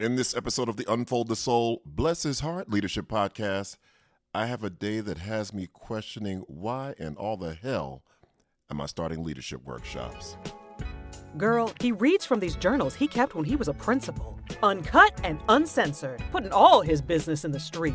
In this episode of the Unfold the Soul, Bless His Heart Leadership Podcast, I have a day that has me questioning why in all the hell am I starting leadership workshops? Girl, he reads from these journals he kept when he was a principal, uncut and uncensored, putting all his business in the street.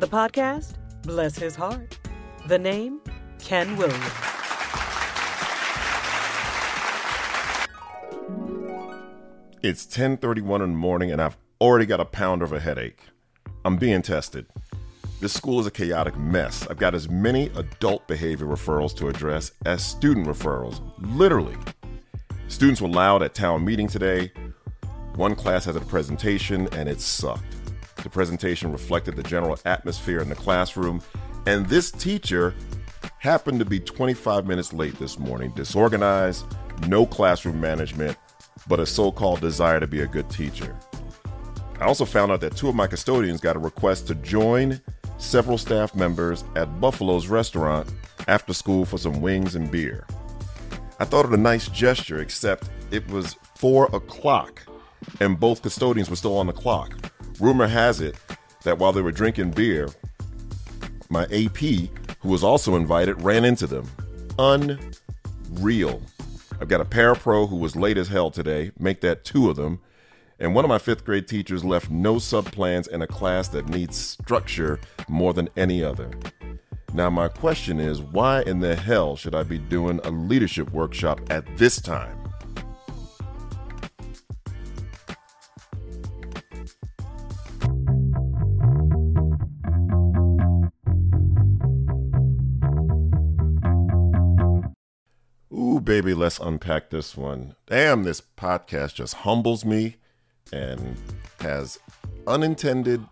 The podcast, Bless His Heart. The name, Ken Williams. It's 10:31 in the morning and I've already got a pound of a headache. I'm being tested. This school is a chaotic mess. I've got as many adult behavior referrals to address as student referrals. Literally. Students were loud at town meeting today. One class has a presentation and it sucked. The presentation reflected the general atmosphere in the classroom, and this teacher happened to be 25 minutes late this morning, disorganized, no classroom management, but a so called desire to be a good teacher. I also found out that two of my custodians got a request to join several staff members at Buffalo's restaurant after school for some wings and beer. I thought it a nice gesture, except it was 4 o'clock and both custodians were still on the clock. Rumor has it that while they were drinking beer, my AP, who was also invited, ran into them. Unreal. I've got a parapro who was late as hell today, make that two of them. And one of my fifth grade teachers left no subplans in a class that needs structure more than any other. Now, my question is why in the hell should I be doing a leadership workshop at this time? Baby, let's unpack this one. Damn, this podcast just humbles me and has unintended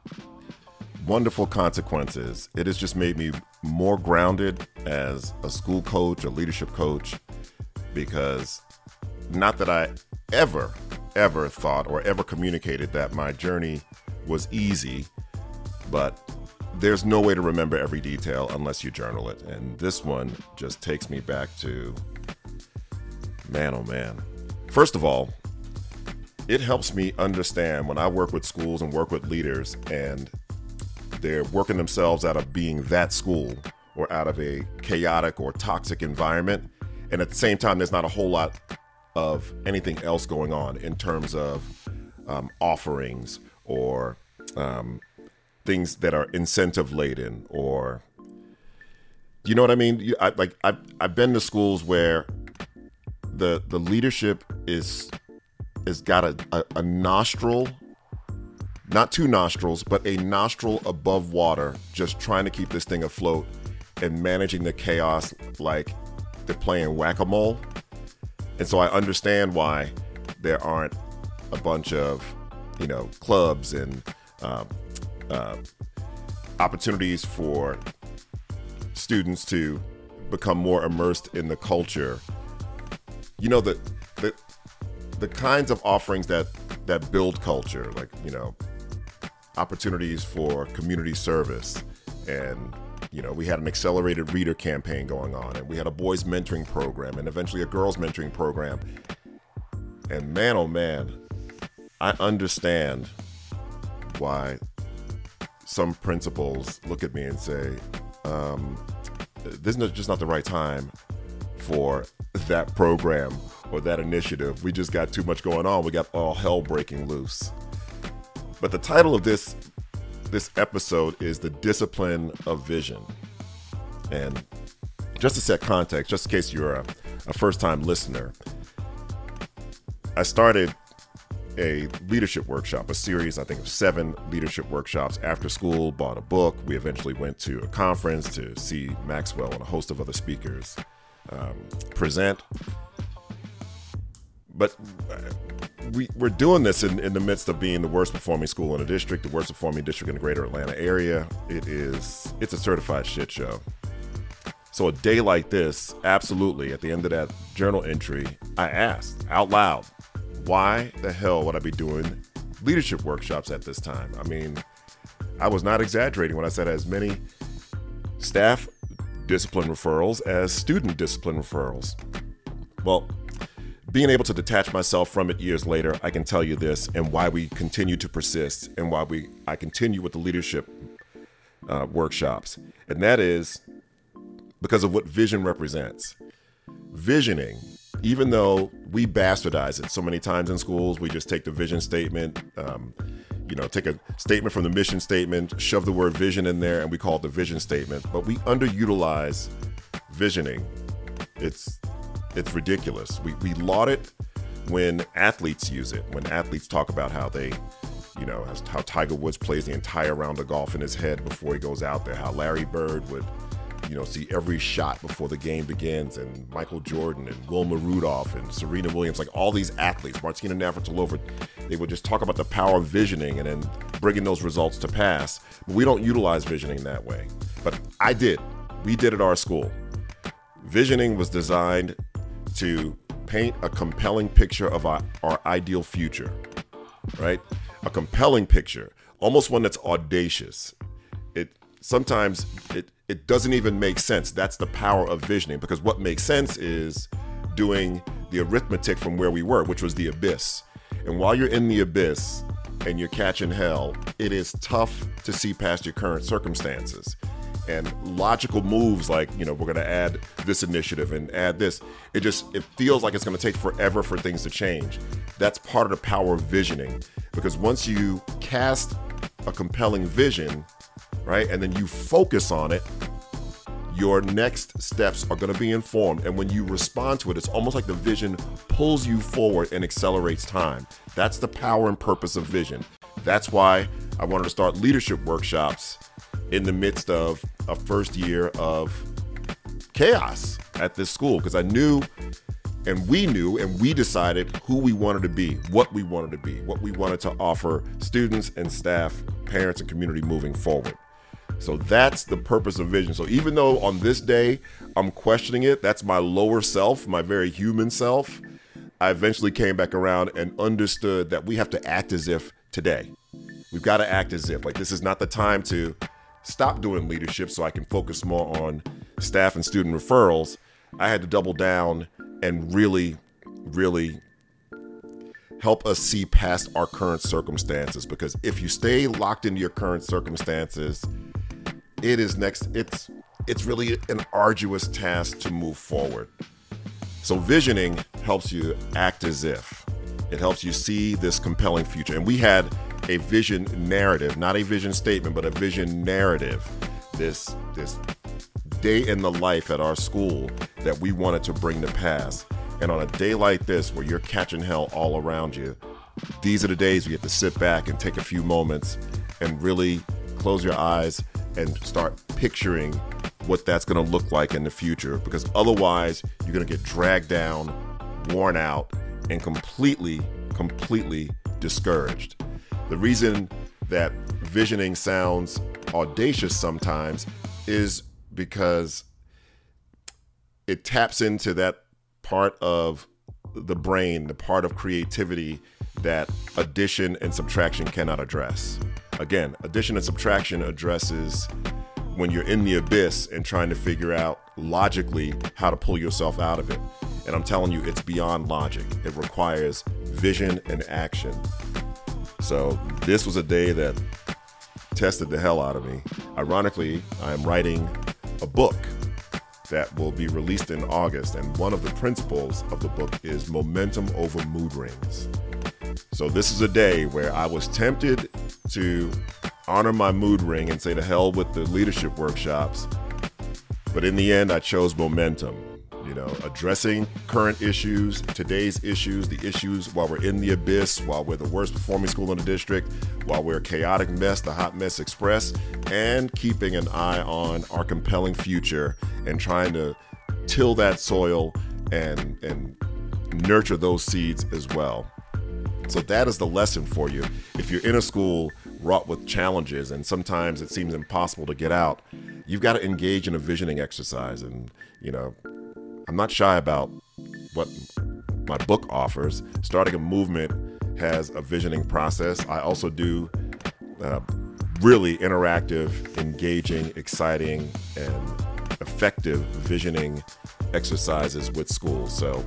wonderful consequences. It has just made me more grounded as a school coach, a leadership coach, because not that I ever, ever thought or ever communicated that my journey was easy, but there's no way to remember every detail unless you journal it. And this one just takes me back to man, oh man. First of all, it helps me understand when I work with schools and work with leaders and they're working themselves out of being that school or out of a chaotic or toxic environment. And at the same time, there's not a whole lot of anything else going on in terms of um, offerings or um, things that are incentive laden or you know what I mean? I, like I've, I've been to schools where the the leadership is has got a, a, a nostril not two nostrils, but a nostril above water, just trying to keep this thing afloat and managing the chaos like they're playing whack a mole. And so I understand why there aren't a bunch of, you know, clubs and uh, uh, opportunities for students to become more immersed in the culture. You know, the, the, the kinds of offerings that, that build culture, like, you know, opportunities for community service. And you know we had an accelerated reader campaign going on and we had a boys mentoring program and eventually a girls mentoring program. And man oh man i understand why some principals look at me and say um, this is just not the right time for that program or that initiative. We just got too much going on. We got all hell breaking loose. But the title of this this episode is the discipline of vision. And just to set context, just in case you're a, a first time listener, I started a leadership workshop, a series, I think, of seven leadership workshops. After school, bought a book. We eventually went to a conference to see Maxwell and a host of other speakers um, present. But we, we're doing this in, in the midst of being the worst performing school in the district, the worst performing district in the greater Atlanta area. It is, it's a certified shit show. So a day like this, absolutely, at the end of that journal entry, I asked out loud, why the hell would I be doing leadership workshops at this time? I mean, I was not exaggerating when I said as many staff discipline referrals as student discipline referrals. Well, being able to detach myself from it years later, I can tell you this and why we continue to persist and why we I continue with the leadership uh, workshops, and that is because of what vision represents. Visioning, even though we bastardize it so many times in schools, we just take the vision statement, um, you know, take a statement from the mission statement, shove the word vision in there, and we call it the vision statement. But we underutilize visioning. It's it's ridiculous. We we laud it when athletes use it. When athletes talk about how they, you know, how Tiger Woods plays the entire round of golf in his head before he goes out there. How Larry Bird would you know, see every shot before the game begins, and Michael Jordan and Wilma Rudolph and Serena Williams, like all these athletes, Martina Navratilova, they would just talk about the power of visioning and then bringing those results to pass. But we don't utilize visioning that way. But I did. We did at our school. Visioning was designed to paint a compelling picture of our, our ideal future, right? A compelling picture, almost one that's audacious. It sometimes it it doesn't even make sense. That's the power of visioning because what makes sense is doing the arithmetic from where we were, which was the abyss. And while you're in the abyss and you're catching hell, it is tough to see past your current circumstances. And logical moves like, you know, we're going to add this initiative and add this. It just it feels like it's going to take forever for things to change. That's part of the power of visioning because once you cast a compelling vision, right? And then you focus on it, your next steps are going to be informed. And when you respond to it, it's almost like the vision pulls you forward and accelerates time. That's the power and purpose of vision. That's why I wanted to start leadership workshops in the midst of a first year of chaos at this school because I knew and we knew and we decided who we wanted to be, what we wanted to be, what we wanted to offer students and staff, parents, and community moving forward. So that's the purpose of vision. So even though on this day I'm questioning it, that's my lower self, my very human self. I eventually came back around and understood that we have to act as if today. We've got to act as if like this is not the time to stop doing leadership so I can focus more on staff and student referrals. I had to double down and really, really help us see past our current circumstances because if you stay locked into your current circumstances, it is next it's it's really an arduous task to move forward. So visioning helps you act as if. It helps you see this compelling future. And we had a vision narrative, not a vision statement, but a vision narrative. This this day in the life at our school that we wanted to bring to pass. And on a day like this where you're catching hell all around you, these are the days we get to sit back and take a few moments and really close your eyes and start picturing what that's going to look like in the future because otherwise you're going to get dragged down, worn out, and completely, completely discouraged. The reason that visioning sounds audacious sometimes is because it taps into that part of the brain, the part of creativity that addition and subtraction cannot address. Again, addition and subtraction addresses when you're in the abyss and trying to figure out logically how to pull yourself out of it. And I'm telling you, it's beyond logic. It requires vision and action. So this was a day that tested the hell out of me. Ironically, I'm writing a book that will be released in August, and one of the principles of the book is momentum over mood rings. So this is a day where I was tempted to honor my mood ring and say to hell with the leadership workshops. But in the end, I chose momentum. You know, addressing current issues, today's issues, the issues while we're in the abyss, while we're the worst performing school in the district, while we're a chaotic mess, the hot mess express, and keeping an eye on our compelling future and trying to till that soil and and nurture those seeds as well. So that is the lesson for you. If you're in a school wrought with challenges and sometimes it seems impossible to get out, you've got to engage in a visioning exercise. And, you know, I'm not shy about what my book offers. Starting a movement has a visioning process. I also do uh, really interactive, engaging, exciting, and effective visioning exercises with schools. So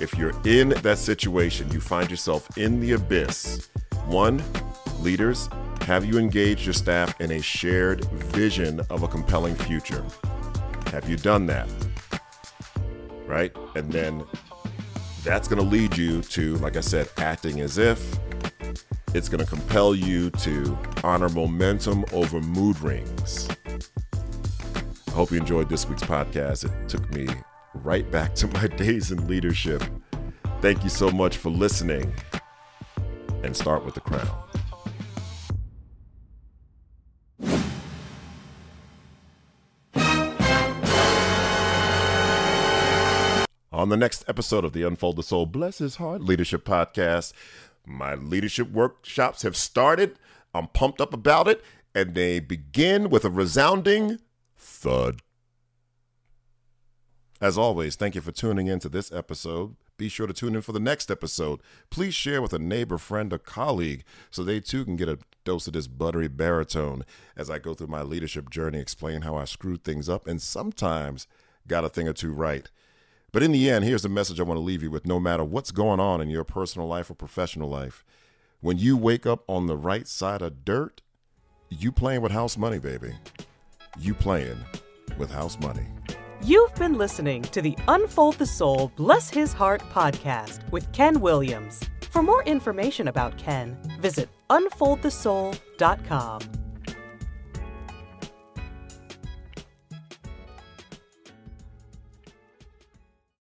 if you're in that situation, you find yourself in the abyss, one, leaders, have you engaged your staff in a shared vision of a compelling future? Have you done that? Right? And then that's going to lead you to, like I said, acting as if. It's going to compel you to honor momentum over mood rings. I hope you enjoyed this week's podcast. It took me right back to my days in leadership. Thank you so much for listening. And start with the crown. On the next episode of the Unfold the Soul, Bless His Heart Leadership Podcast, my leadership workshops have started. I'm pumped up about it, and they begin with a resounding thud. As always, thank you for tuning in to this episode. Be sure to tune in for the next episode. Please share with a neighbor, friend, or colleague so they too can get a dose of this buttery baritone as I go through my leadership journey, explain how I screwed things up and sometimes got a thing or two right. But in the end, here's the message I want to leave you with no matter what's going on in your personal life or professional life. When you wake up on the right side of dirt, you playing with house money, baby. You playing with house money. You've been listening to the Unfold the Soul, Bless His Heart podcast with Ken Williams. For more information about Ken, visit unfoldthesoul.com.